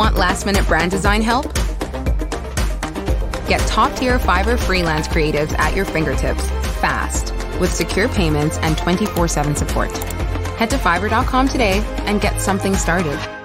Want last minute brand design help? Get top tier Fiverr freelance creatives at your fingertips fast with secure payments and 24 7 support. Head to fiverr.com today and get something started.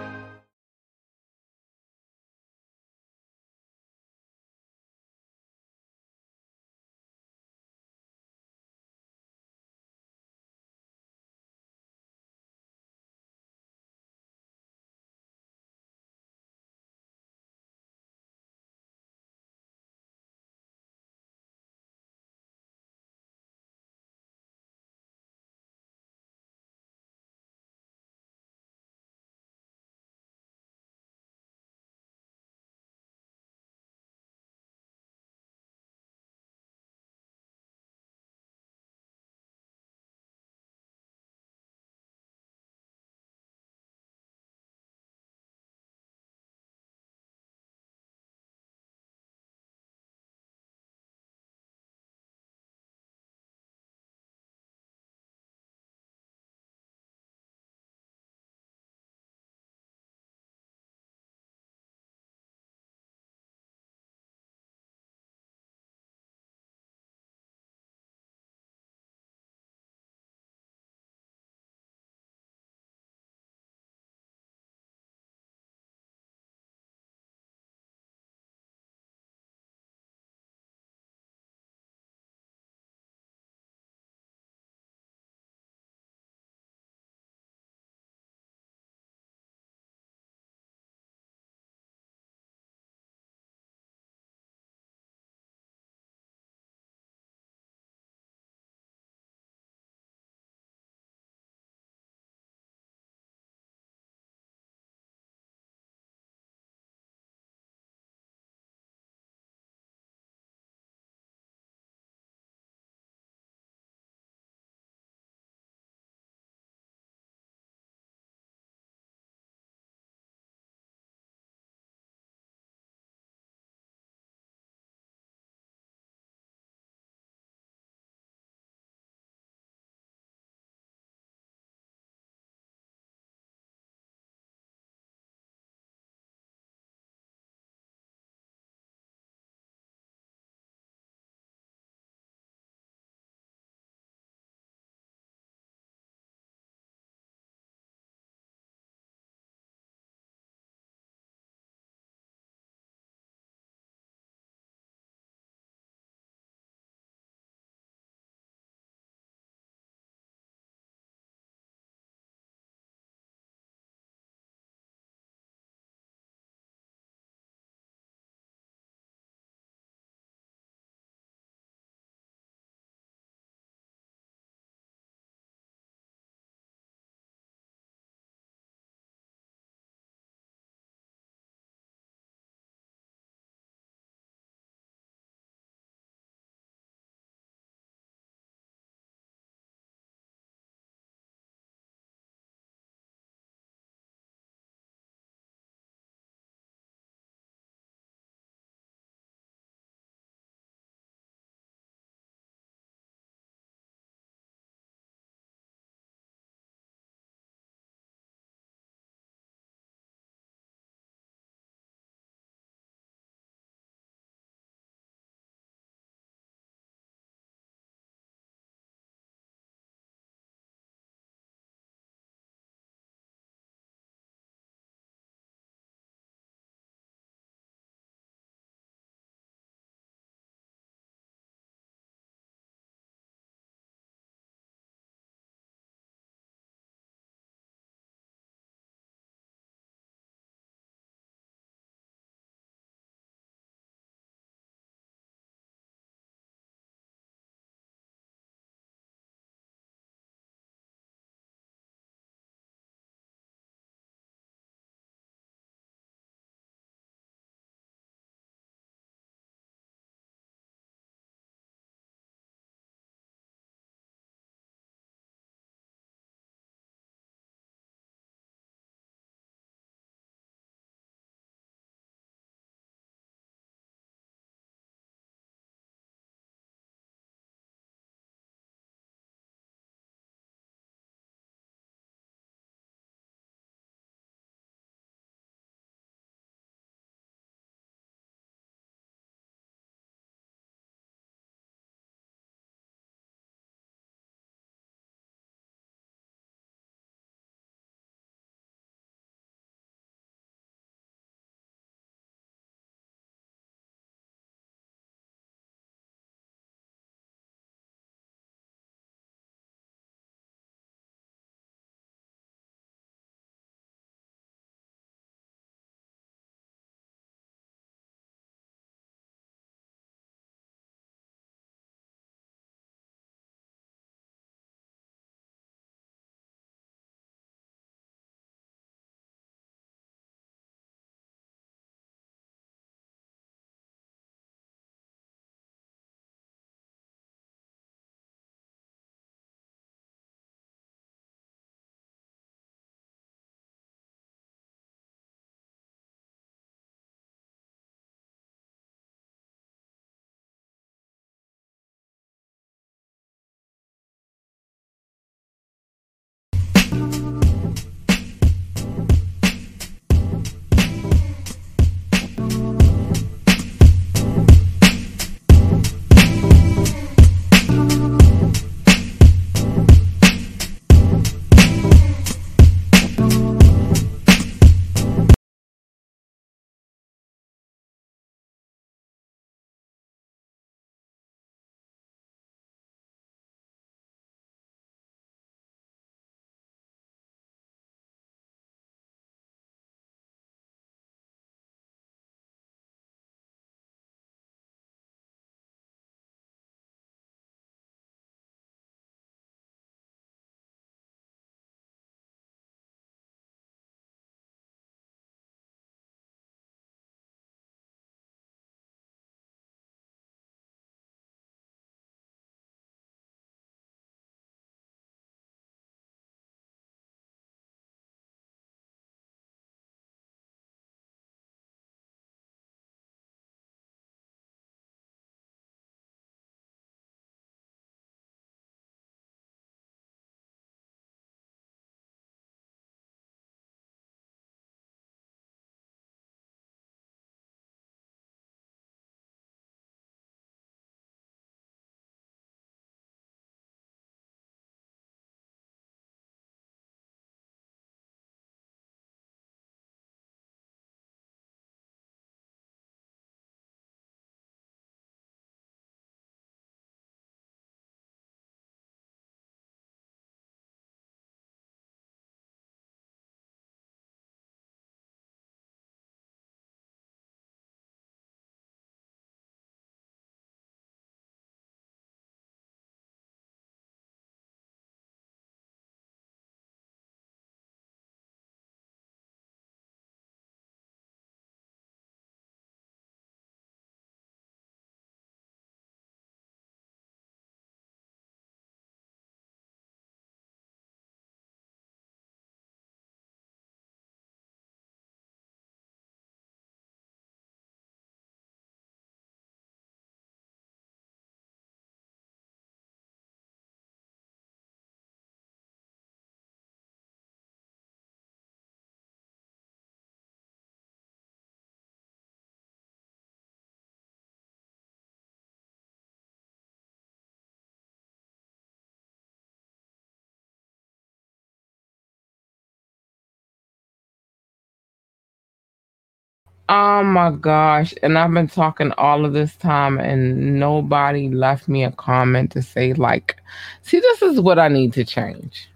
Oh my gosh. And I've been talking all of this time and nobody left me a comment to say, like, see, this is what I need to change.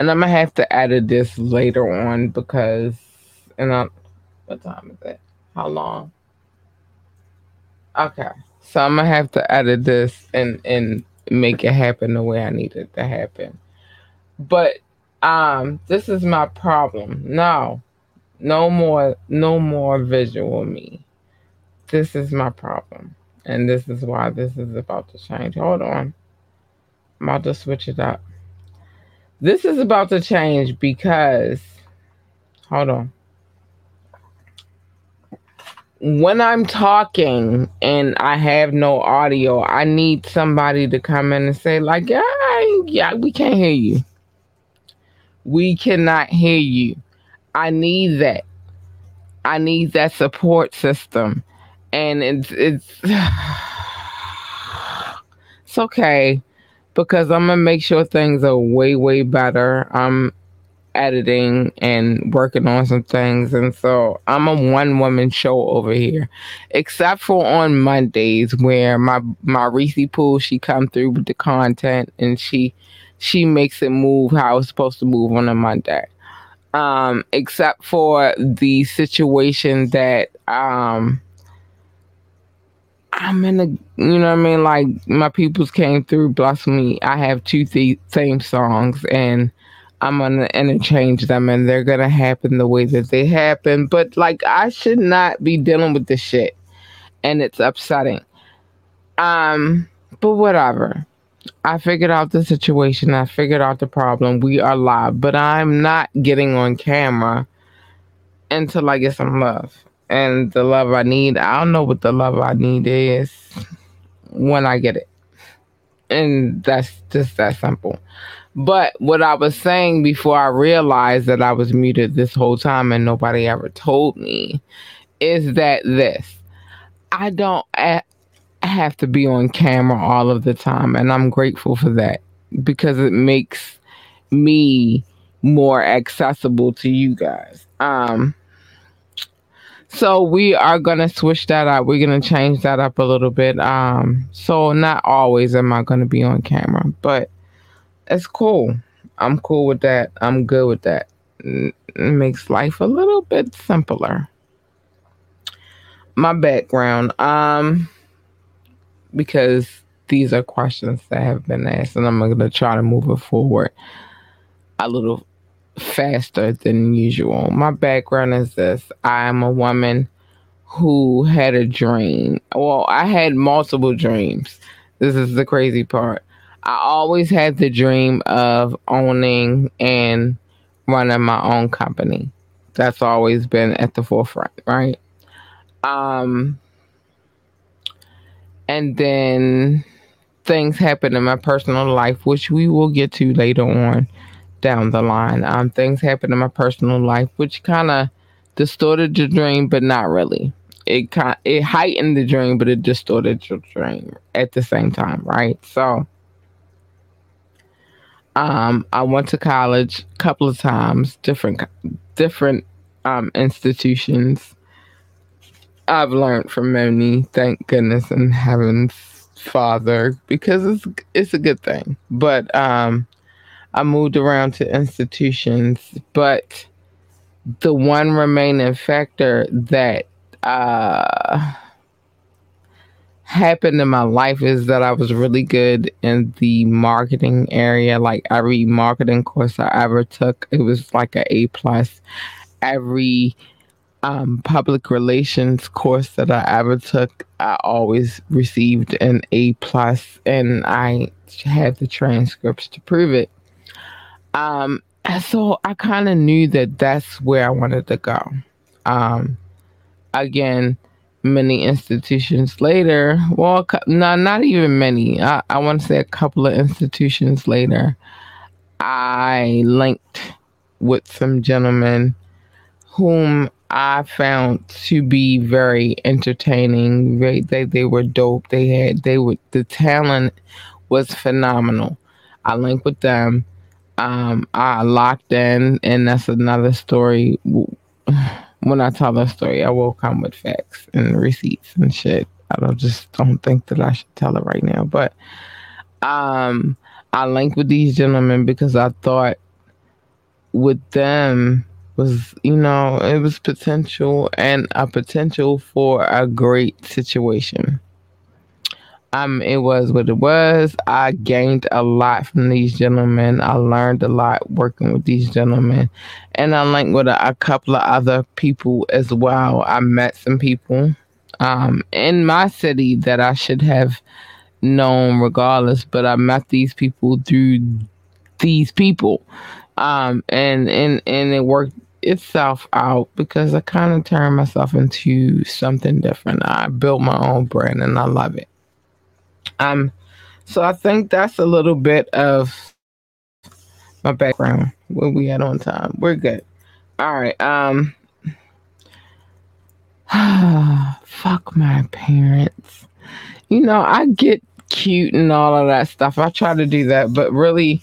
And I'm gonna have to edit this later on because and I what time is it? How long? Okay. So I'm gonna have to edit this and and make it happen the way I need it to happen. But um this is my problem. No. No more no more visual me. This is my problem. And this is why this is about to change. Hold on. I'm about to switch it up. This is about to change because hold on when I'm talking and I have no audio, I need somebody to come in and say, like, yeah, yeah, we can't hear you. We cannot hear you. I need that. I need that support system. And it's it's it's okay because I'm gonna make sure things are way, way better. I'm editing and working on some things. And so I'm a one woman show over here, except for on Mondays where my, my Reese Pool, she come through with the content and she, she makes it move how it's supposed to move on a Monday. Um, except for the situation that, um, I'm in a, you know what I mean? Like my peoples came through, bless me. I have two th- same songs and I'm gonna interchange them and they're gonna happen the way that they happen. But like I should not be dealing with this shit. And it's upsetting. Um, but whatever. I figured out the situation. I figured out the problem. We are live, but I'm not getting on camera until I get some love. And the love I need, I don't know what the love I need is when I get it. And that's just that simple. But what I was saying before I realized that I was muted this whole time and nobody ever told me is that this I don't have to be on camera all of the time. And I'm grateful for that because it makes me more accessible to you guys. Um, so we are gonna switch that up. We're gonna change that up a little bit. Um, so not always am I gonna be on camera, but it's cool. I'm cool with that. I'm good with that. It makes life a little bit simpler. My background, um, because these are questions that have been asked, and I'm going to try to move it forward a little faster than usual. My background is this I am a woman who had a dream. Well, I had multiple dreams. This is the crazy part. I always had the dream of owning and running my own company. That's always been at the forefront, right? Um, and then things happen in my personal life, which we will get to later on down the line. Um, things happen in my personal life, which kind of distorted the dream, but not really. It kind it heightened the dream, but it distorted your dream at the same time, right? So um, I went to college a couple of times, different different um, institutions. I've learned from many, thank goodness and heaven's father, because it's it's a good thing. But um, I moved around to institutions, but the one remaining factor that uh, happened in my life is that I was really good in the marketing area. Like every marketing course I ever took, it was like an A plus. Every um, public relations course that I ever took, I always received an A plus, and I had the transcripts to prove it. Um, so I kind of knew that that's where I wanted to go. Um, again, many institutions later, well, no, not even many. I, I want to say a couple of institutions later, I linked with some gentlemen whom I found to be very entertaining. They, they they were dope. They had they were the talent was phenomenal. I linked with them. Um, I locked in, and that's another story when I tell the story, I will come with facts and receipts and shit. I don't just don't think that I should tell it right now. But um I linked with these gentlemen because I thought with them was, you know, it was potential and a potential for a great situation. Um, it was what it was. I gained a lot from these gentlemen. I learned a lot working with these gentlemen, and I linked with a, a couple of other people as well. I met some people um, in my city that I should have known regardless, but I met these people through these people, um, and and and it worked itself out because I kind of turned myself into something different. I built my own brand, and I love it. Um, so I think that's a little bit of my background. Where we at on time? We're good. All right. Um, fuck my parents. You know, I get cute and all of that stuff. I try to do that, but really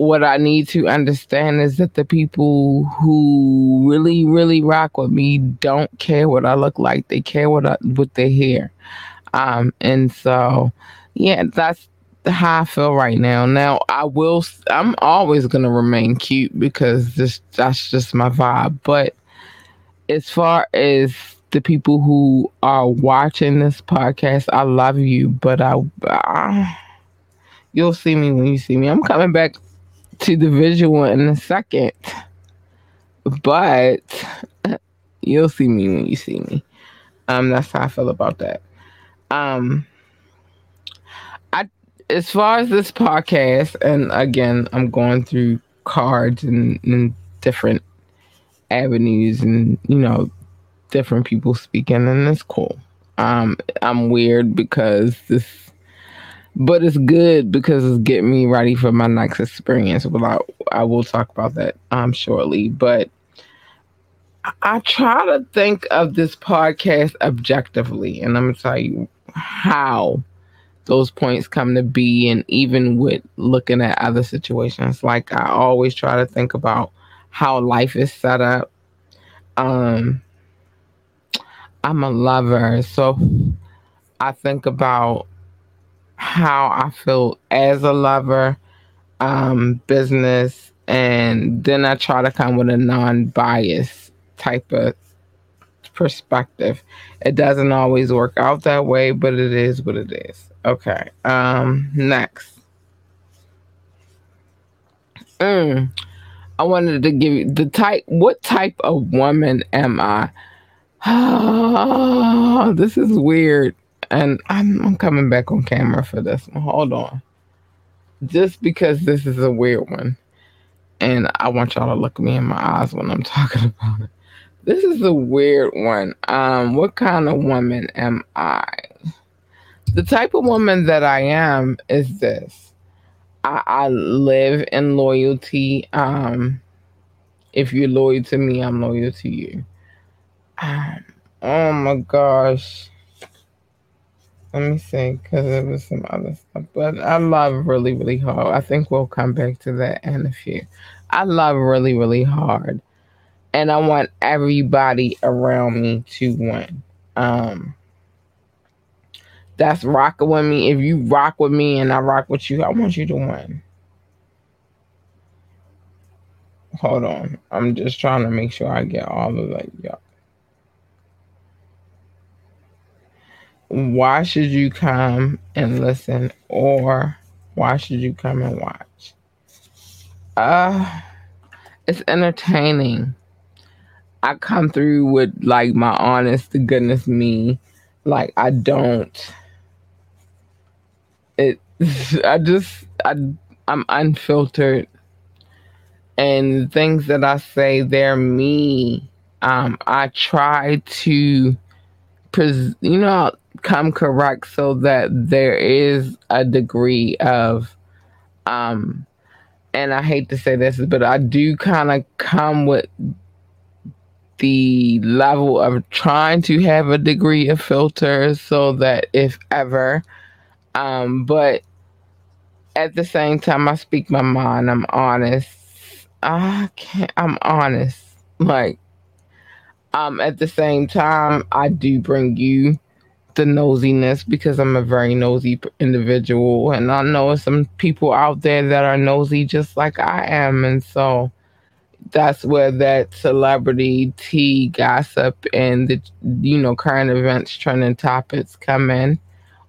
what I need to understand is that the people who really, really rock with me don't care what I look like. They care what I, what they hear. Um, and so yeah, that's how I feel right now. Now I will. I'm always gonna remain cute because this that's just my vibe. But as far as the people who are watching this podcast, I love you, but I, I you'll see me when you see me. I'm coming back to the visual in a second, but you'll see me when you see me. Um, that's how I feel about that. Um, I as far as this podcast, and again, I'm going through cards and, and different avenues and, you know, different people speaking, and it's cool. Um, I'm weird because this, but it's good because it's getting me ready for my next experience. Well, I, I will talk about that um shortly, but I, I try to think of this podcast objectively, and I'm gonna tell you how those points come to be and even with looking at other situations. Like i always try to think about how life is set up. Um i'm a lover so i think about how i feel as a lover um business and then i try to come with a non-biased type of perspective it doesn't always work out that way but it is what it is Okay. Um. Next. Mm. I wanted to give you the type. What type of woman am I? Oh, this is weird, and I'm, I'm coming back on camera for this one. Hold on. Just because this is a weird one, and I want y'all to look me in my eyes when I'm talking about it. This is a weird one. Um, what kind of woman am I? the type of woman that I am is this. I, I live in loyalty. Um, if you're loyal to me, I'm loyal to you. Um, oh my gosh. Let me see, because it was some other stuff. But I love really, really hard. I think we'll come back to that in a few. I love really, really hard. And I want everybody around me to win. Um, that's rocking with me. If you rock with me and I rock with you, I want you to win. Hold on. I'm just trying to make sure I get all of that. Yeah. Why should you come and listen or why should you come and watch? Uh it's entertaining. I come through with like my honest to goodness me. Like I don't it I just I I'm unfiltered and things that I say they're me. Um I try to pres- you know come correct so that there is a degree of um and I hate to say this but I do kind of come with the level of trying to have a degree of filter so that if ever um, but at the same time, I speak my mind. I'm honest. I can't. I'm honest. Like Um, at the same time, I do bring you the nosiness because I'm a very nosy individual, and I know some people out there that are nosy just like I am, and so that's where that celebrity tea gossip and the you know current events trending topics come in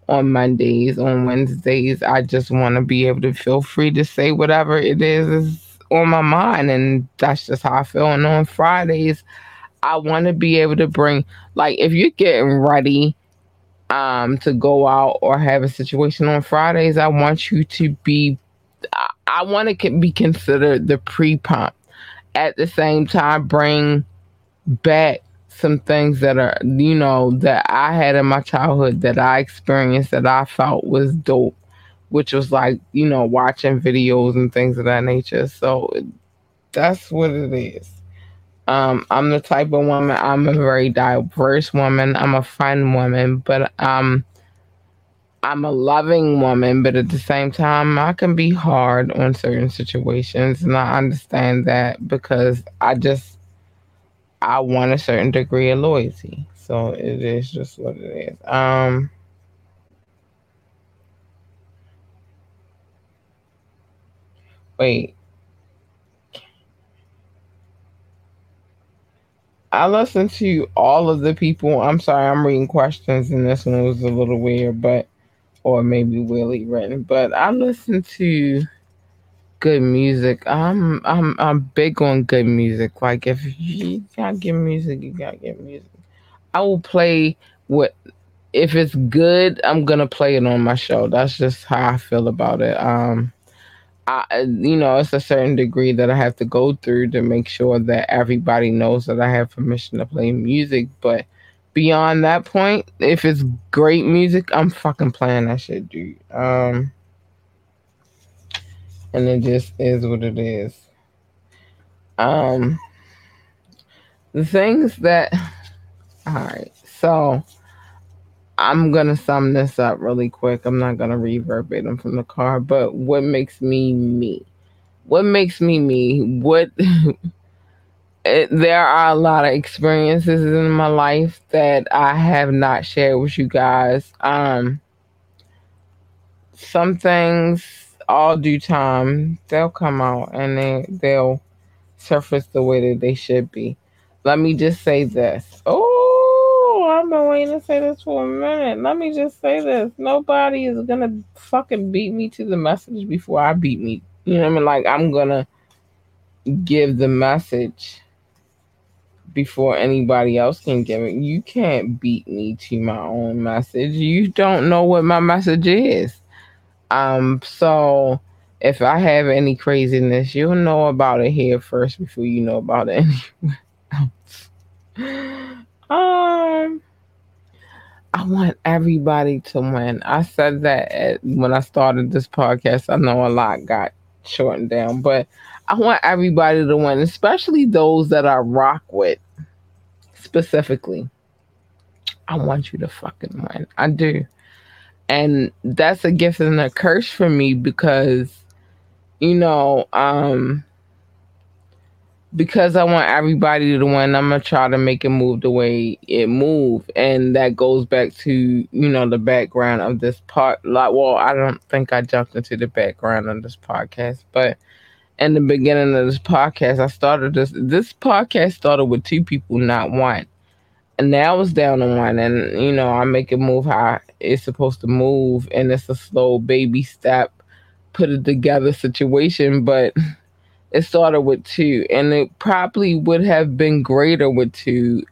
on Mondays, on Wednesdays. I just want to be able to feel free to say whatever it is is on my mind, and that's just how I feel. And on Fridays, I want to be able to bring like if you're getting ready um to go out or have a situation on Fridays, I want you to be I, want to be considered the pre-pump at the same time bring back some things that are you know that I had in my childhood that I experienced that I felt was dope, which was like you know watching videos and things of that nature. So that's what it is. Um, I'm the type of woman. I'm a very diverse woman. I'm a fun woman, but um, I'm a loving woman, but at the same time, I can be hard on certain situations, and I understand that because I just I want a certain degree of loyalty. So it is just what it is. Um. Wait. I listened to all of the people. I'm sorry, I'm reading questions, and this one was a little weird, but or maybe Willie written, but I listen to good music. I'm I'm I'm big on good music. Like if you gotta music, you gotta music. I will play what if it's good, I'm gonna play it on my show. That's just how I feel about it. Um I you know, it's a certain degree that I have to go through to make sure that everybody knows that I have permission to play music, but beyond that point, if it's great music, I'm fucking playing that shit, dude. Um, and it just is what it is. Um, the things that, all right, so I'm gonna sum this up really quick. I'm not gonna read verbatim from the car, but what makes me me? What makes me me? What it, there are a lot of experiences in my life that I have not shared with you guys. Um, some things, all due time, they'll come out and they they'll surface the way that they should be. Let me just say this. Oh, I've been waiting to say this for a minute. Let me just say this. Nobody is gonna fucking beat me to the message before I beat me. You know what I mean? Like I'm gonna give the message before anybody else can give it. You can't beat me to my own message. You don't know what my message is. Um, so if I have any craziness, you'll know about it here first before you know about it anywhere else. Um, I want everybody to win. I said that at, when I started this podcast. I know a lot got shortened down, but I want everybody to win, especially those that I rock with. Specifically, I want you to fucking win. I do. And that's a gift and a curse for me because, you know, um, because I want everybody to win, I'm gonna try to make it move the way it move, and that goes back to you know the background of this part. Like, well, I don't think I jumped into the background of this podcast, but in the beginning of this podcast, I started this. This podcast started with two people, not one. And now it's down to one. And, you know, I make it move how it's supposed to move. And it's a slow baby step, put it together situation. But it started with two. And it probably would have been greater with two.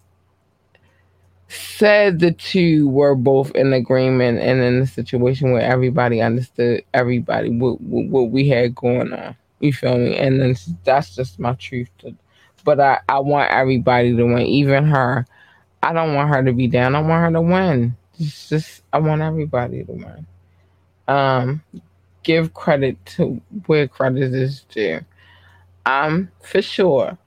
Said the two were both in agreement and in a situation where everybody understood everybody, what, what we had going on. You feel me? And then that's just my truth. To, but I, I want everybody to win, even her. I don't want her to be down. I want her to win. It's just I want everybody to win. Um, give credit to where credit is due. Um, for sure.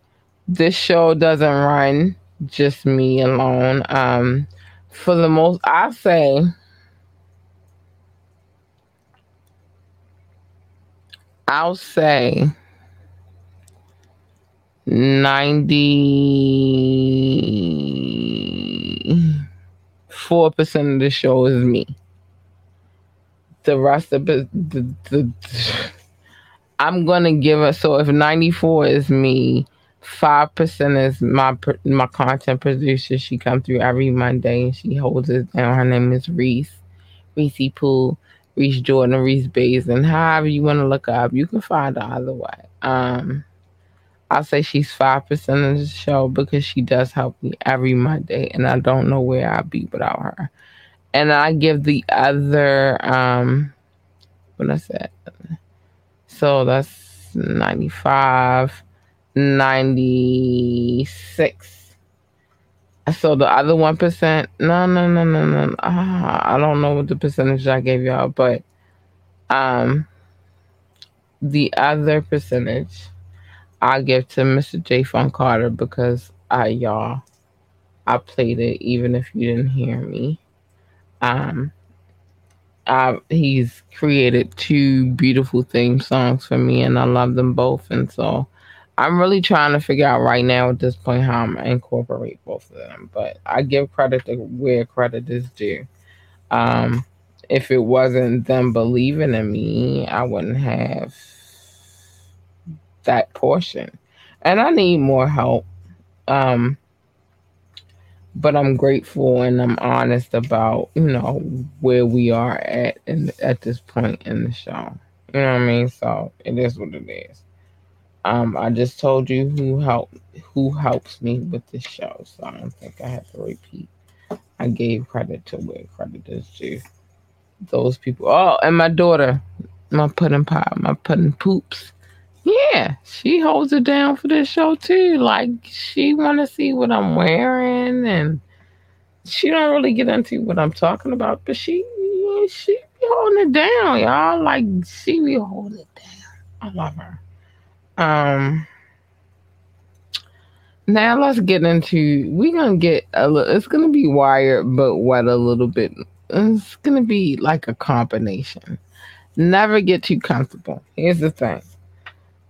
This show doesn't run just me alone. Um, for the most, I say I'll say 94 percent of the show is me. The rest of it, the, the, I'm gonna give it. So if 94 is me, five percent is my my content producer. She comes through every Monday and she holds it down. Her name is Reese, Reese Pool, Reese Jordan, Reese Bays, and however you want to look up, you can find her either way. Um, I'll say she's five percent of the show because she does help me every Monday, and I don't know where I'd be without her. And I give the other um, what I said. So that's ninety five 96. So the other 1%, no, no, no, no, no. Uh, I don't know what the percentage I gave y'all, but um, the other percentage I give to Mr. J. Funk Carter because I, y'all, I played it even if you didn't hear me. Um, uh, he's created two beautiful theme songs for me, and I love them both. And so I'm really trying to figure out right now at this point how I'm going to incorporate both of them. But I give credit to where credit is due. Um, if it wasn't them believing in me, I wouldn't have that portion. And I need more help. Um, but I'm grateful and I'm honest about, you know, where we are at and at this point in the show. You know what I mean? So it is what it is. Um, I just told you who helped who helps me with this show, so I don't think I have to repeat. I gave credit to where credit is due. Those people. Oh, and my daughter, my pudding pie, my pudding poops. Yeah, she holds it down for this show too. Like she want to see what I'm wearing, and she don't really get into what I'm talking about, but she she be holding it down, y'all. Like she be holding it down. I love her. Um. Now let's get into. We're gonna get a little. It's gonna be wired, but wet a little bit. It's gonna be like a combination. Never get too comfortable. Here's the thing.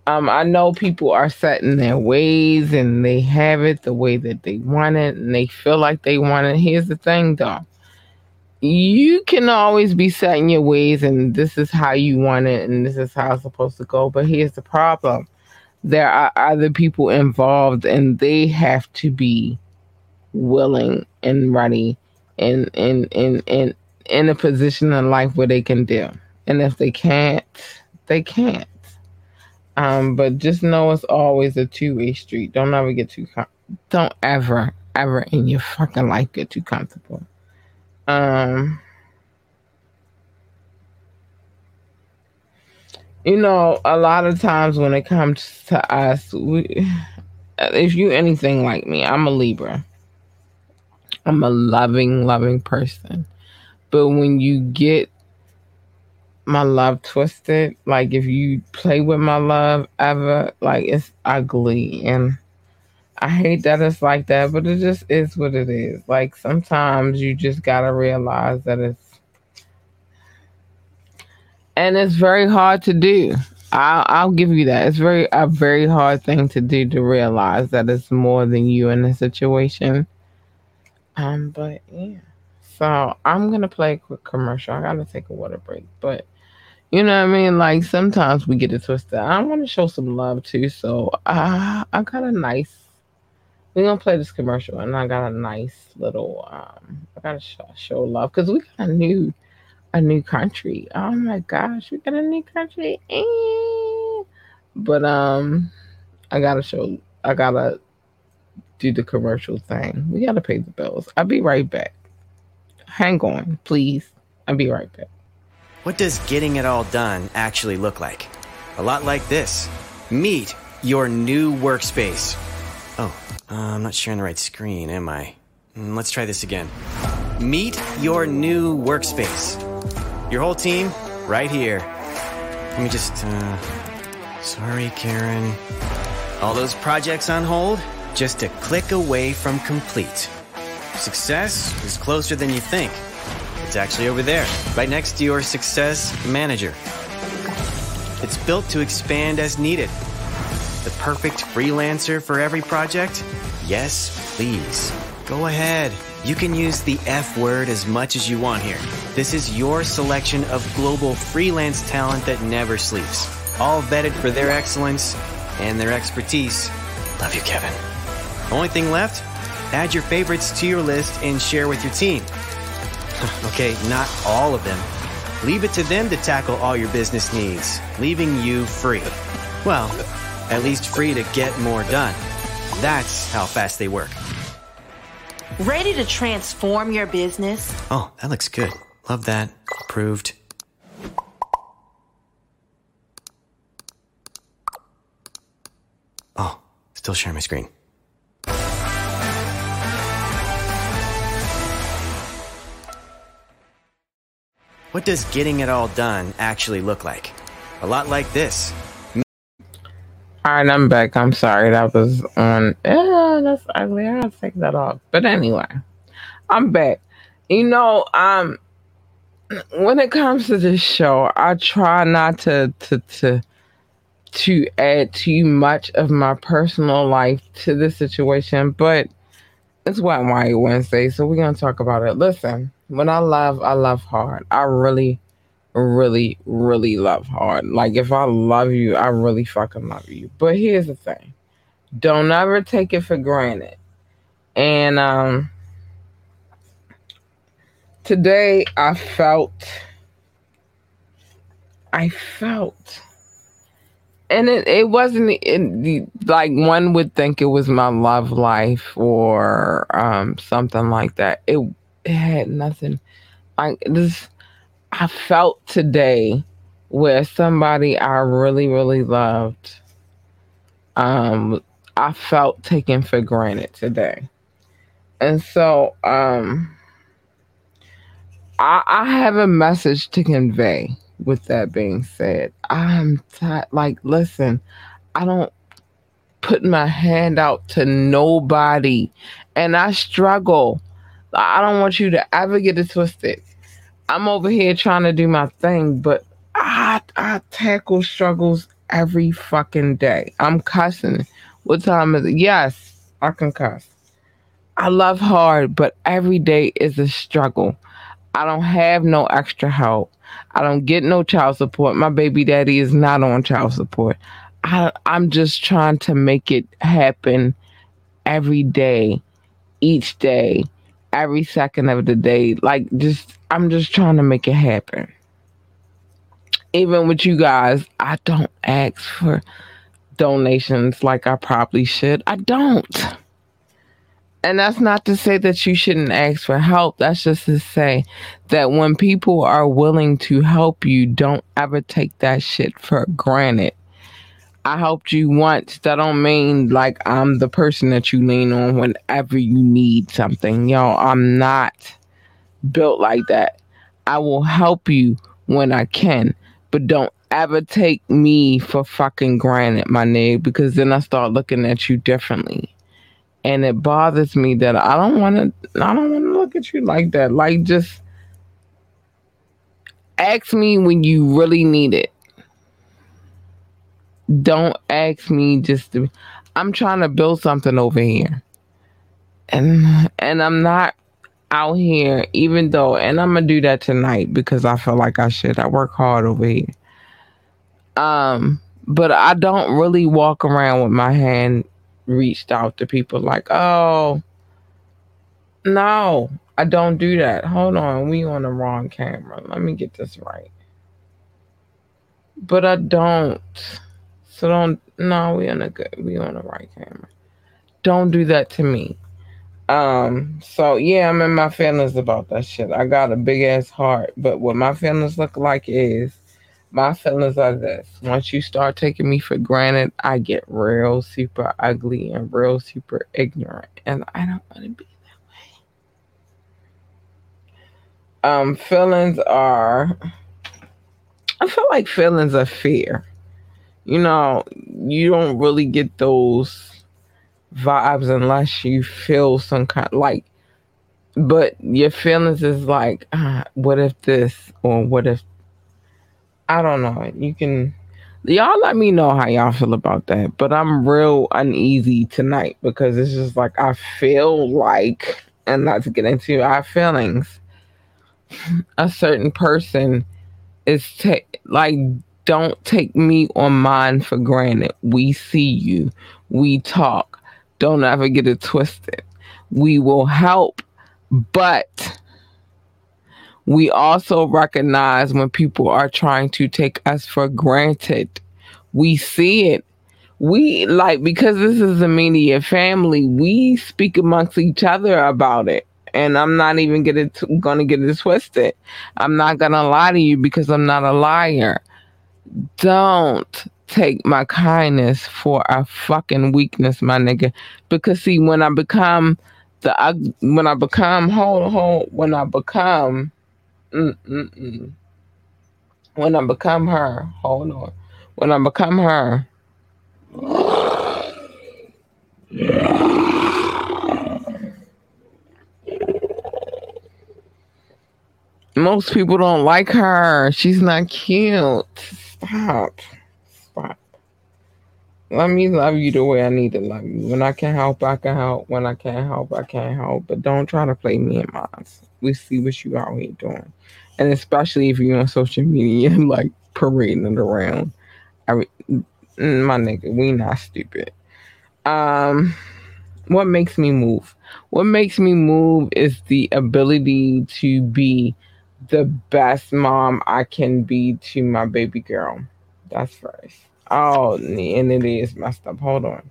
Um, I know people are set in their ways and they have it the way that they want it and they feel like they want it. Here's the thing though. You can always be set in your ways and this is how you want it and this is how it's supposed to go. But here's the problem there are other people involved and they have to be willing and ready and in in in in a position in life where they can do. And if they can't, they can't. Um, but just know it's always a two way street. Don't ever get too com- don't ever ever in your fucking life get too comfortable. Um you know, a lot of times when it comes to us, we, if you anything like me, I'm a Libra. I'm a loving, loving person. But when you get my love twisted, like if you play with my love ever, like it's ugly. And I hate that it's like that, but it just is what it is. Like sometimes you just gotta realize that it's and it's very hard to do. I'll, I'll give you that. It's very a very hard thing to do to realize that it's more than you in the situation. Um, but yeah. So I'm gonna play a quick commercial. I gotta take a water break, but you know what I mean. Like sometimes we get it twisted. I want to show some love too, so I I got a nice. We're gonna play this commercial, and I got a nice little. Um, I gotta show, show love because we got a new a new country. Oh my gosh, we got a new country. But um I gotta show I gotta do the commercial thing. We gotta pay the bills. I'll be right back. Hang on, please. I'll be right back. What does getting it all done actually look like? A lot like this. Meet your new workspace. Oh, uh, I'm not sharing the right screen, am I? Mm, let's try this again. Meet your new workspace. Your whole team, right here. Let me just, uh, sorry, Karen. All those projects on hold, just a click away from complete. Success is closer than you think. It's actually over there, right next to your success manager. It's built to expand as needed. The perfect freelancer for every project? Yes, please. Go ahead. You can use the F word as much as you want here. This is your selection of global freelance talent that never sleeps. All vetted for their excellence and their expertise. Love you, Kevin. Only thing left? Add your favorites to your list and share with your team. okay, not all of them. Leave it to them to tackle all your business needs, leaving you free. Well, at least free to get more done. That's how fast they work. Ready to transform your business? Oh, that looks good. Love that. Approved. Oh, still share my screen. What does getting it all done actually look like? A lot like this. All right, I'm back. I'm sorry. That was on. Yeah, that's ugly. I gotta take that off. But anyway, I'm back. You know, um, when it comes to this show, I try not to to to to add too much of my personal life to the situation, but it's Wet and White Wednesday, so we're gonna talk about it. Listen, when I love, I love hard. I really, really, really love hard. Like if I love you, I really fucking love you. But here's the thing. Don't ever take it for granted. And um today I felt I felt and it, it wasn't it, like one would think it was my love life or um, something like that. It, it had nothing I this. I felt today where somebody I really, really loved, um, I felt taken for granted today. And so um, I, I have a message to convey with that being said, I'm tired. Like, listen, I don't put my hand out to nobody, and I struggle. I don't want you to ever get it twisted. I'm over here trying to do my thing, but I I tackle struggles every fucking day. I'm cussing. What time is it? Yes, I can cuss. I love hard, but every day is a struggle. I don't have no extra help. I don't get no child support. My baby daddy is not on child support. I, I'm just trying to make it happen every day, each day, every second of the day. Like, just, I'm just trying to make it happen. Even with you guys, I don't ask for donations like I probably should. I don't. And that's not to say that you shouldn't ask for help. That's just to say that when people are willing to help you, don't ever take that shit for granted. I helped you once. That don't mean like I'm the person that you lean on whenever you need something. Yo, I'm not built like that. I will help you when I can, but don't ever take me for fucking granted, my nigga, because then I start looking at you differently and it bothers me that I don't want to I don't want to look at you like that. Like just ask me when you really need it. Don't ask me just to I'm trying to build something over here. And and I'm not out here even though and I'm going to do that tonight because I feel like I should. I work hard over here. Um but I don't really walk around with my hand reached out to people like, oh, no, I don't do that. Hold on, we on the wrong camera. Let me get this right. But I don't. So don't no, we on a good we on the right camera. Don't do that to me. Um, so yeah, I'm in my feelings about that shit. I got a big ass heart, but what my feelings look like is my feelings are this once you start taking me for granted, I get real super ugly and real super ignorant. And I don't want to be that way. Um, feelings are I feel like feelings are fear. You know, you don't really get those vibes unless you feel some kind like but your feelings is like ah, what if this or what if I don't know. You can Y'all let me know how y'all feel about that. But I'm real uneasy tonight because it's just like I feel like, and not to get into our feelings, a certain person is ta- like, don't take me or mine for granted. We see you, we talk. Don't ever get it twisted. We will help, but we also recognize when people are trying to take us for granted. We see it. We like because this is a media family, we speak amongst each other about it. And I'm not even gonna, gonna get it twisted. I'm not gonna lie to you because I'm not a liar. Don't take my kindness for a fucking weakness, my nigga. Because see, when I become the when I become hold hold when I become Mm-mm-mm. When I become her, hold on. When I become her, most people don't like her. She's not cute. Stop. Stop. Let me love you the way I need to love you. When I can help, I can help. When I can't help, I can't help. But don't try to play me in mine. We see what you out here doing and especially if you're on social media, like parading it around. I mean, my nigga, we not stupid. Um, what makes me move? What makes me move is the ability to be the best mom I can be to my baby girl. That's first. Oh, and it is messed up. Hold on.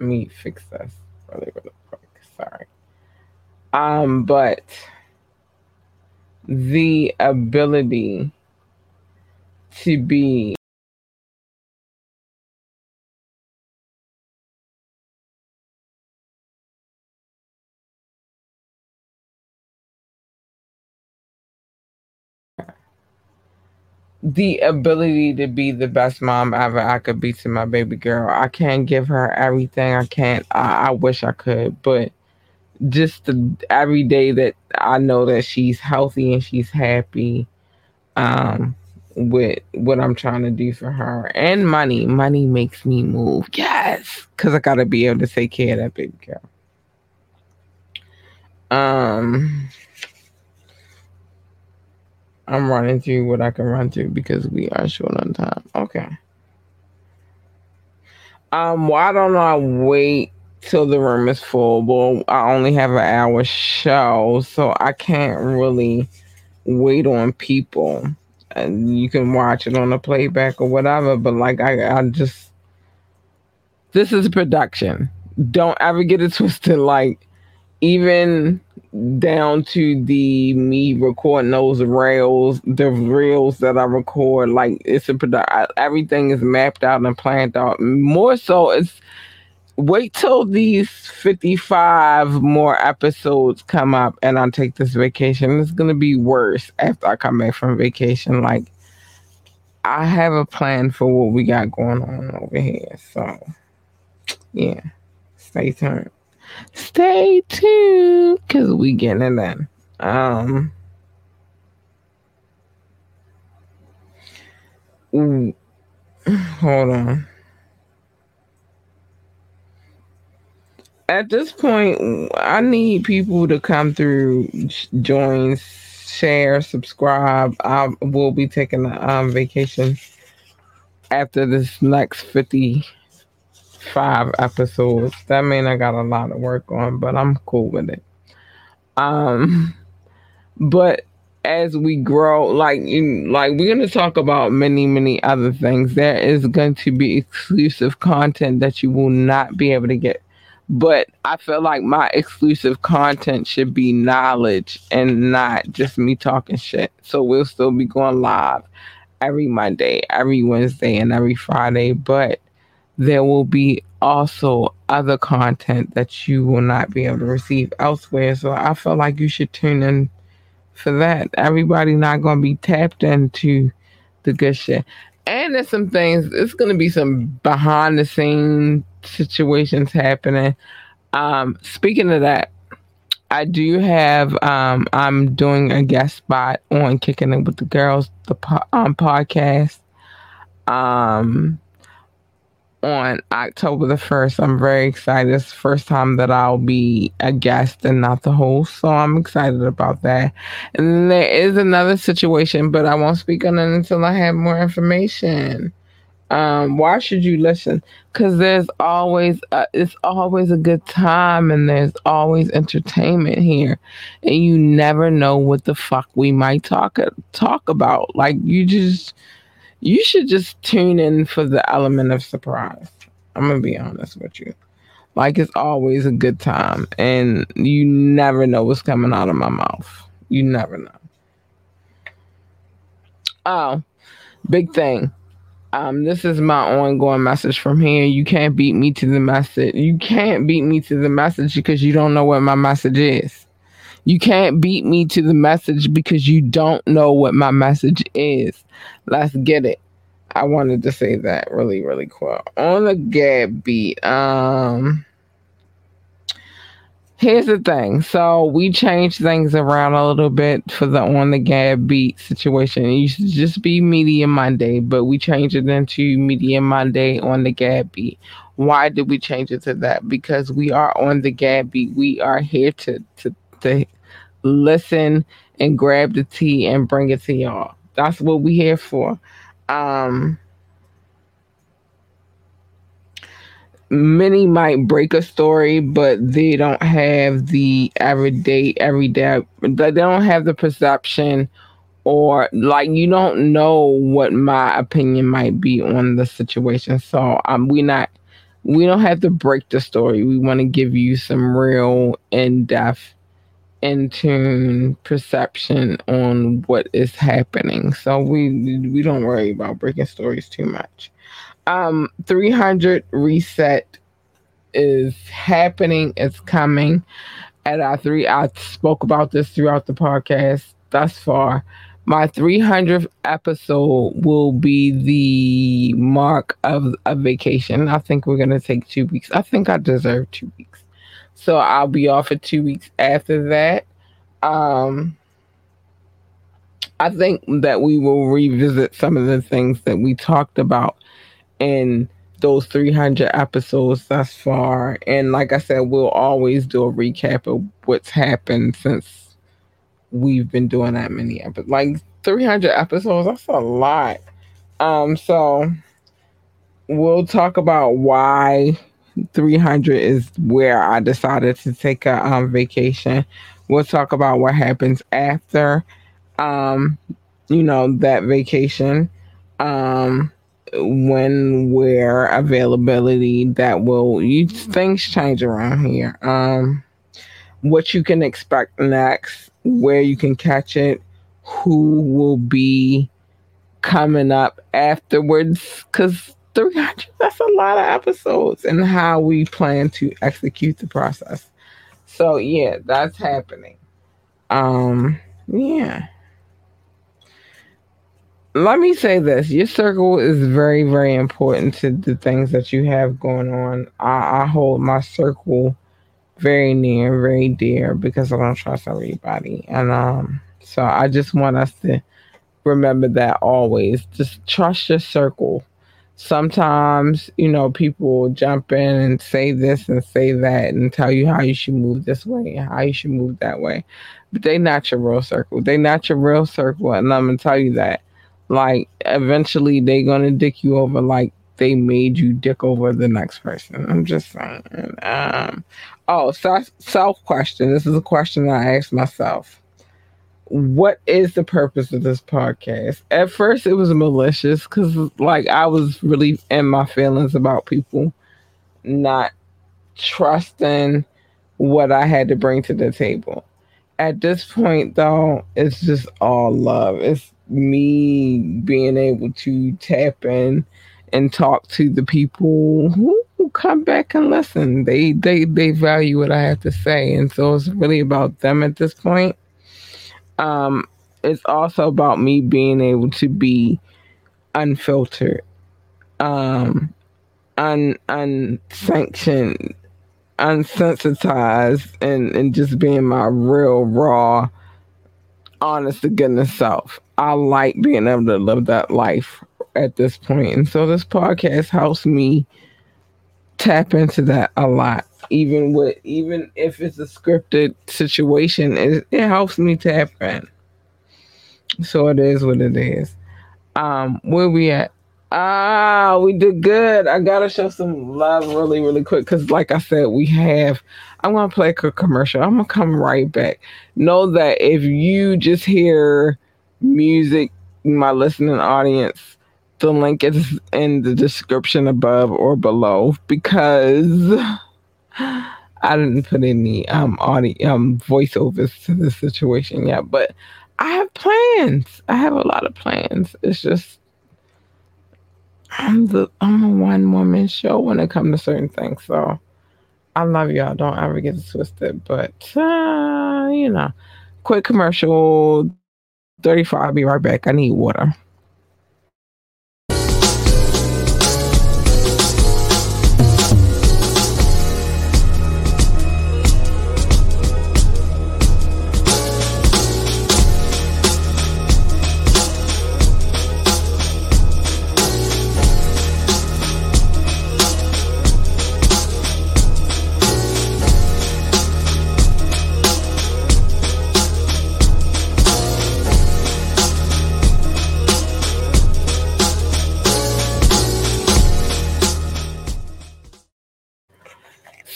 Let me fix this really, really quick. Sorry. Um, but the ability to be the ability to be the best mom ever I could be to my baby girl. I can't give her everything. I can't. I, I wish I could, but just the, every day that I know that she's healthy and she's happy um, with what I'm trying to do for her. And money. Money makes me move. Yes. Because I got to be able to take care of that baby girl. Um, I'm running through what I can run through because we are short on time. Okay. Um, why don't I wait till the room is full. Well, I only have an hour show, so I can't really wait on people. And you can watch it on the playback or whatever, but like I, I just this is production. Don't ever get it twisted. Like even down to the me recording those rails, the reels that I record, like it's a production. Everything is mapped out and planned out. More so, it's wait till these 55 more episodes come up and I take this vacation. It's to be worse after I come back from vacation. Like, I have a plan for what we got going on over here. So, yeah, stay tuned. Stay tuned because we getting done. Um, hold on. at this point, I need people to come through, join, share, subscribe. I will be taking a um, vacation after this next 55 episodes. That mean I got a lot of work on, but I'm cool with it. Um, but as we grow, like you, like we're gonna talk about many many other things. There is going to be exclusive content that you will not be able to get but I feel like my exclusive content should be knowledge and not just me talking shit. So we'll still be going live every Monday, every Wednesday, and every Friday, but there will be also other content that you will not be able to receive elsewhere. So I feel like you should tune in for that. Everybody not gonna be tapped into the good shit. And there's some things, it's gonna be some behind the scenes situations happening. Um, speaking of that, I do have um, I'm doing a guest spot on Kicking It with the Girls, the po- um, podcast. um on October the 1st. I'm very excited. It's the first time that I'll be a guest and not the host. So I'm excited about that. And there is another situation, but I won't speak on it until I have more information. Um, why should you listen? Because there's always a, it's always a good time and there's always entertainment here, and you never know what the fuck we might talk talk about. Like you just you should just tune in for the element of surprise. I'm gonna be honest with you. Like it's always a good time, and you never know what's coming out of my mouth. You never know. Oh, big thing. Um, this is my ongoing message from here. You can't beat me to the message. You can't beat me to the message because you don't know what my message is. You can't beat me to the message because you don't know what my message is. Let's get it. I wanted to say that really, really quick. On the Gab beat, um, here's the thing. So we changed things around a little bit for the on the Gab beat situation. It used to just be Media Monday, but we changed it into Media Monday on the Gab beat. Why did we change it to that? Because we are on the Gab beat. We are here to to to listen and grab the tea and bring it to y'all. That's what we here for. Um, many might break a story, but they don't have the everyday, everyday. They don't have the perception, or like you don't know what my opinion might be on the situation. So um, we not, we don't have to break the story. We want to give you some real in depth in tune perception on what is happening. So we we don't worry about breaking stories too much. Um 300 reset is happening, it's coming. At our three, I spoke about this throughout the podcast thus far. My 300th episode will be the mark of a vacation. I think we're going to take two weeks. I think I deserve two weeks. So I'll be off for two weeks after that. Um, I think that we will revisit some of the things that we talked about in those 300 episodes thus far. And like I said, we'll always do a recap of what's happened since we've been doing that many episodes. Like 300 episodes, that's a lot. Um, so we'll talk about why 300 is where I decided to take a um, vacation. We'll talk about what happens after, um, you know, that vacation. Um, when, where, availability that will, you things change around here. Um, what you can expect next, where you can catch it, who will be coming up afterwards, because 300 that's a lot of episodes and how we plan to execute the process. So yeah that's happening. Um yeah. Let me say this. Your circle is very very important to the things that you have going on. I, I hold my circle very near very dear because i don't trust everybody. And um so i just want us to remember that always. Just trust your circle sometimes you know people jump in and say this and say that and tell you how you should move this way and how you should move that way. But they not your real circle. They not your real circle. And i'm gonna tell you that. Like eventually they gonna dick you over like they made you dick over the next person. I'm just saying. Um oh self self question. This is a question i asked myself what is the purpose of this podcast? At first, it was malicious because, like, I was really in my feelings about people not trusting what I had to bring to the table. At this point, though, it's just all love. It's me being able to tap in and talk to the people who, come back and listen. They they they value what I have to say, and so it's really about them at this point um, it's also about me being able to be unfiltered, um, un unsanctioned, unsensitized, and and just being my real raw, honest to goodness self. I like being able to live that life at this. And so this podcast helps me tap into that a lot. Even with even if it's a scripted situation, it, it helps me tap in. So it is what it is. Um, where we at? Ah, we did good. I gotta show some love really, really quick because, like I said, we have. I'm gonna play a commercial. I'm gonna come right back. Know that if you just hear music, my listening audience, the link is in the description above or below because I didn't put any um audio um voiceovers to the situation yet, but I have plans. I have a lot of plans. It's just I'm the I'm a one woman show when it comes to certain things. So I love y'all. Don't ever get it twisted. But uh, you know, quick commercial. 35. I'll be right back. I need water.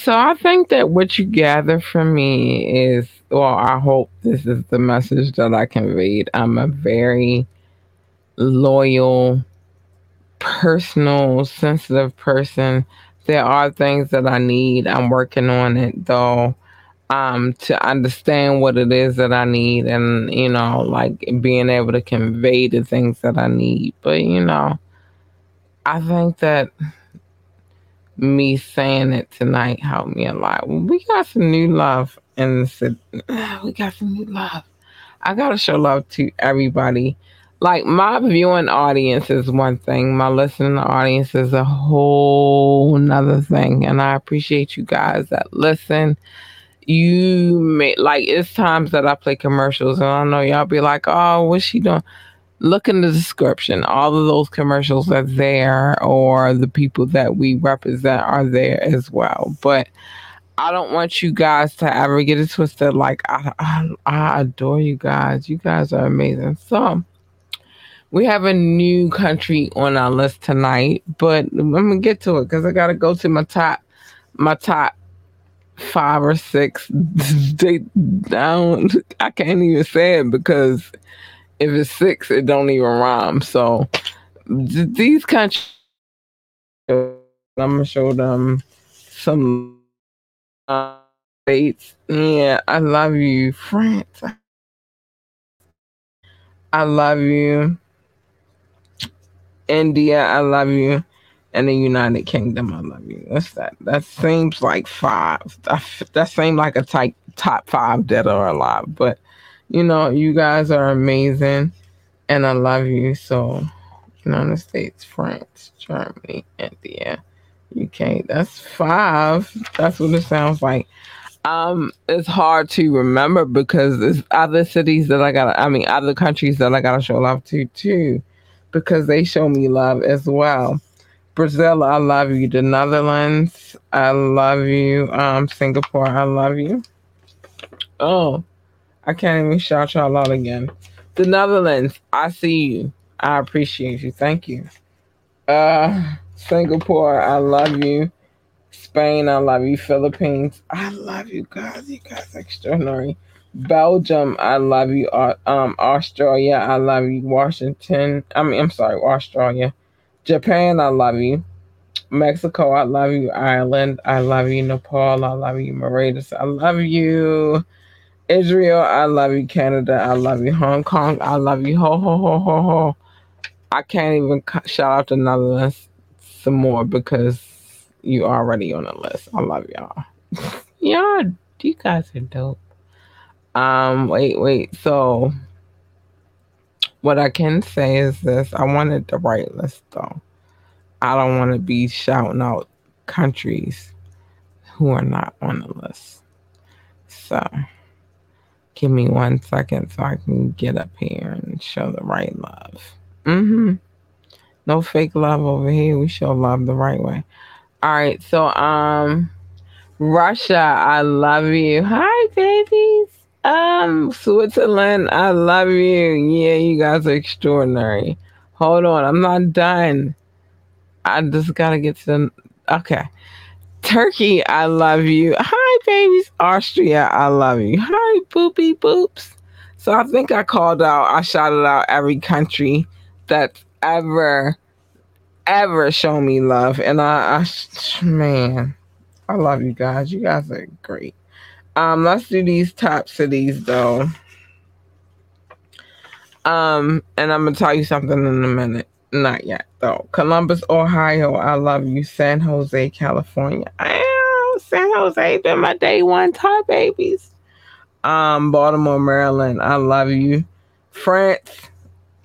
So I think that what you gather from me is, well, I hope this is the message that I conveyed. I'm a very loyal, personal, sensitive person. There are things that I need. I'm working on it though. Um, to understand what it is that I need and, you know, like being able to convey the things that I need. But, you know, I think that me saying it tonight helped me a lot. We got some new love and we got some new love. I gotta show love to everybody. Like my viewing audience is one thing, my listening audience is a whole nother thing. And I appreciate you guys that listen. You may like it's times that I play commercials and I know y'all be like, oh, what's she doing? Look in the description. All of those commercials are there, or the people that we represent are there as well. But I don't want you guys to ever get it twisted. Like I, I, I adore you guys. You guys are amazing. So we have a new country on our list tonight, but I'm gonna get to it because I gotta go to my top, my top five or six. they down. I can't even say it because if it's six, it don't even rhyme. So th- these countries, I'm gonna show them some uh. Yeah, I love you, France. I love you, India. I love you, and the United Kingdom. I love you. That's that. That seems like five. That, that seems like a type top five dead or alive, but you know, you guys are amazing and I love you. So, United States, France, Germany, India, UK. That's five. That's what it sounds like. Um, it's hard to remember because there's other cities that I got I mean other countries that I gotta show love to too. Because they show me love as well. Brazil, I love you. The Netherlands, I love you. Um, Singapore, I love you. Oh, I can't even shout y'all out again. The Netherlands, I see you. I appreciate you. Thank you. Uh Singapore, I love you. Spain, I love you. Philippines, I love you guys. You guys are extraordinary. Belgium, I love you. Uh, um, Australia, I love you. Washington, I mean, I'm sorry, Australia. Japan, I love you. Mexico, I love you. Ireland, I love you. Nepal, I love you. Mauritius, I love you. Israel, I love you. Canada, I love you. Hong Kong, I love you. Ho ho ho ho ho. I can't even shout out another list some more because you already on the list. I love y'all. y'all, you guys are dope. Um, wait, wait. So, what I can say is this: I wanted the right list though. I don't want to be shouting out countries who are not on the list. So. Give me one second so I can get up here and show the right love. Mm-hmm. No fake love over here. We show love the right way. All right, so um Russia, I love you. Hi, babies. Um, Switzerland, I love you. Yeah, you guys are extraordinary. Hold on, I'm not done. I just gotta get to the okay. Turkey, I love you. Hi, babies. Austria, I love you. Hi, boopy boops. So I think I called out, I shouted out every country that's ever, ever shown me love. And I, I man, I love you guys. You guys are great. Um, let's do these top cities though. Um, and I'm gonna tell you something in a minute. Not yet though. Columbus, Ohio. I love you. San Jose, California. Ow, San Jose been my day one top babies. Um, Baltimore, Maryland. I love you. France.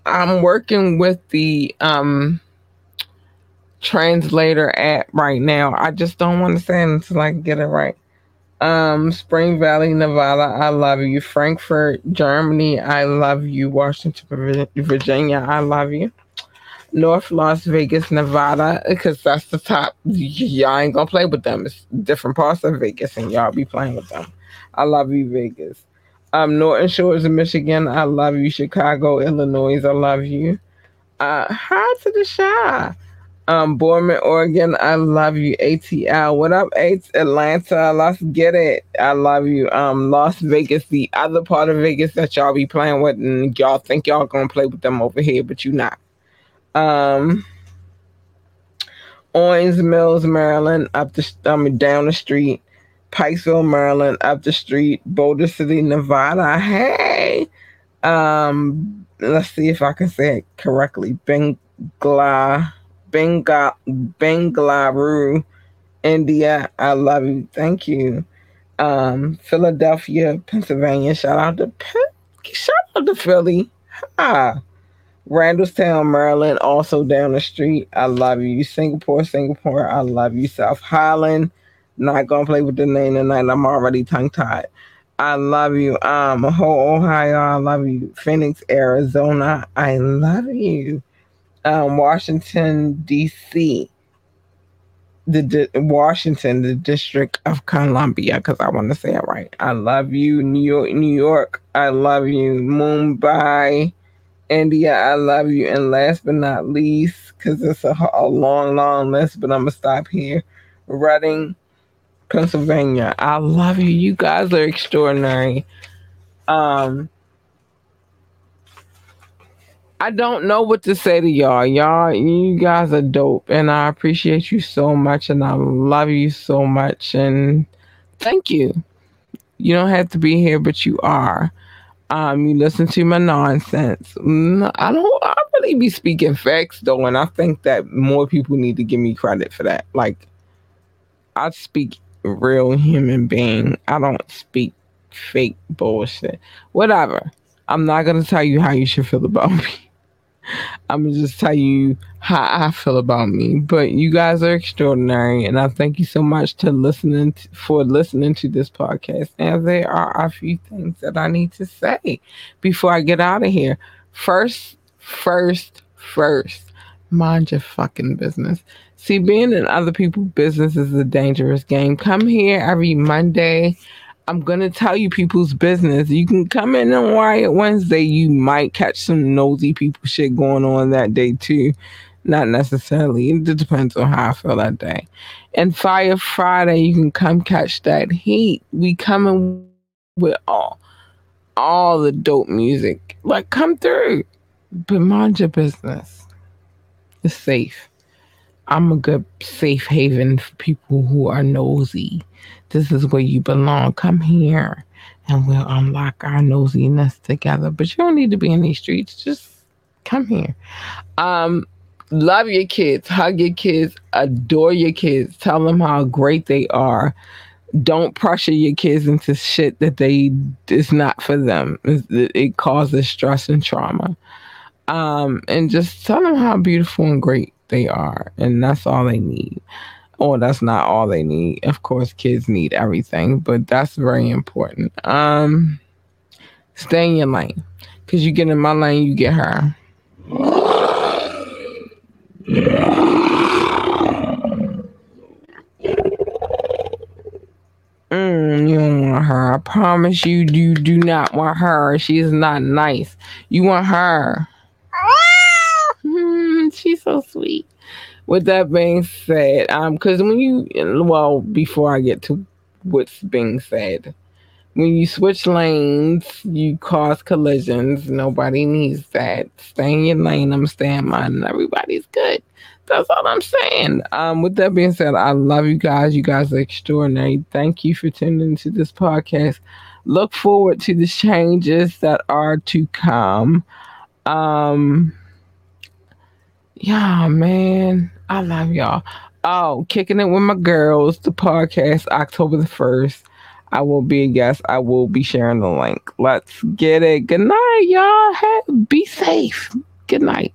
I'm working with the um translator app right now. I just don't want to say it until I get it right. Um, Spring Valley, Nevada, I love you. Frankfurt, Germany, I love you. Washington, Virginia, I love you. North Las Vegas, Nevada, because that's the top. Y'all ain't gonna play with them. It's different parts of Vegas, and y'all be playing with them. I love you, Vegas. Um, Norton Shores of Michigan, I love you. Chicago, Illinois, I love you. Uh, hi to the Chi. Um, Boardman, Oregon, I love you. ATL, what up, Eight Atlanta? Let's get it. I love you. Um, Las Vegas, the other part of Vegas that y'all be playing with, and y'all think y'all gonna play with them over here, but you not. Um, Owings Mills, Maryland, up the mean down the street. Pikesville, Maryland, up the street. Boulder City, Nevada. Hey, um, let's see if I can say it correctly. Bengla Bengal, Bengaluru, India. I love you. Thank you. Um, Philadelphia, Pennsylvania. Shout out to shout out to Philly. Ha. Randallstown, Maryland, also down the street. I love you. Singapore, Singapore. I love you. South Highland. Not gonna play with the name tonight. I'm already tongue tied. I love you. Um, Ohio. I love you. Phoenix, Arizona. I love you um, Washington D.C. The di- Washington, the District of Columbia, because I want to say it right. I love you, New York, New York. I love you, Mumbai, India. I love you, and last but not least, because it's a, a long, long list, but I'm gonna stop here. Reading, Pennsylvania. I love you. You guys are extraordinary. Um, I don't know what to say to y'all. Y'all, you guys are dope, and I appreciate you so much, and I love you so much, and thank you. You don't have to be here, but you are. Um, you listen to my nonsense. Mm, I don't. I really be speaking facts though, and I think that more people need to give me credit for that. Like, I speak real human being. I don't speak fake bullshit. Whatever. I'm not gonna tell you how you should feel about me. I'm gonna just tell you how I feel about me. But you guys are extraordinary, and I thank you so much to listening for listening to this podcast. And there are a few things that I need to say before I get out of here. First, first, first, mind your fucking business. See, being in other people's business is a dangerous game. Come here every Monday I'm gonna tell you people's business. You can come in on Wyatt Wednesday. You might catch some nosy people shit going on that day too. Not necessarily. It depends on how I feel that day. And Fire Friday, you can come catch that heat. We coming with all all the dope music. Like come through. But mind your business. It's safe. I'm a good safe haven for people who are nosy this is where you belong. Come here and we'll unlock our nosiness together. But you don't need to be in these streets. Just come here. Um, love your kids, hug your kids, adore your kids, tell them how great they are. Don't pressure your kids into shit that they is not for them. It, it causes stress and trauma. Um, and just tell them how beautiful and great they are, and that's all they need. Or that's not all they need. Of course, kids need everything, but that's very important. Um, stay in your lane, cause you get in my lane, you get her. Mm, you don't want her. I promise you, you do not want her. She is not nice. You want her. She's so sweet. With that being said, um, because when you, well, before I get to what's being said, when you switch lanes, you cause collisions. Nobody needs that. Stay in your lane. I'm staying mine, and everybody's good. That's all I'm saying. Um, with that being said, I love you guys. You guys are extraordinary. Thank you for tuning into this podcast. Look forward to the changes that are to come. Um, yeah, man, I love y'all. Oh, kicking it with my girls, the podcast October the first. I will be a guest. I will be sharing the link. Let's get it. Good night, y'all. Be safe. Good night.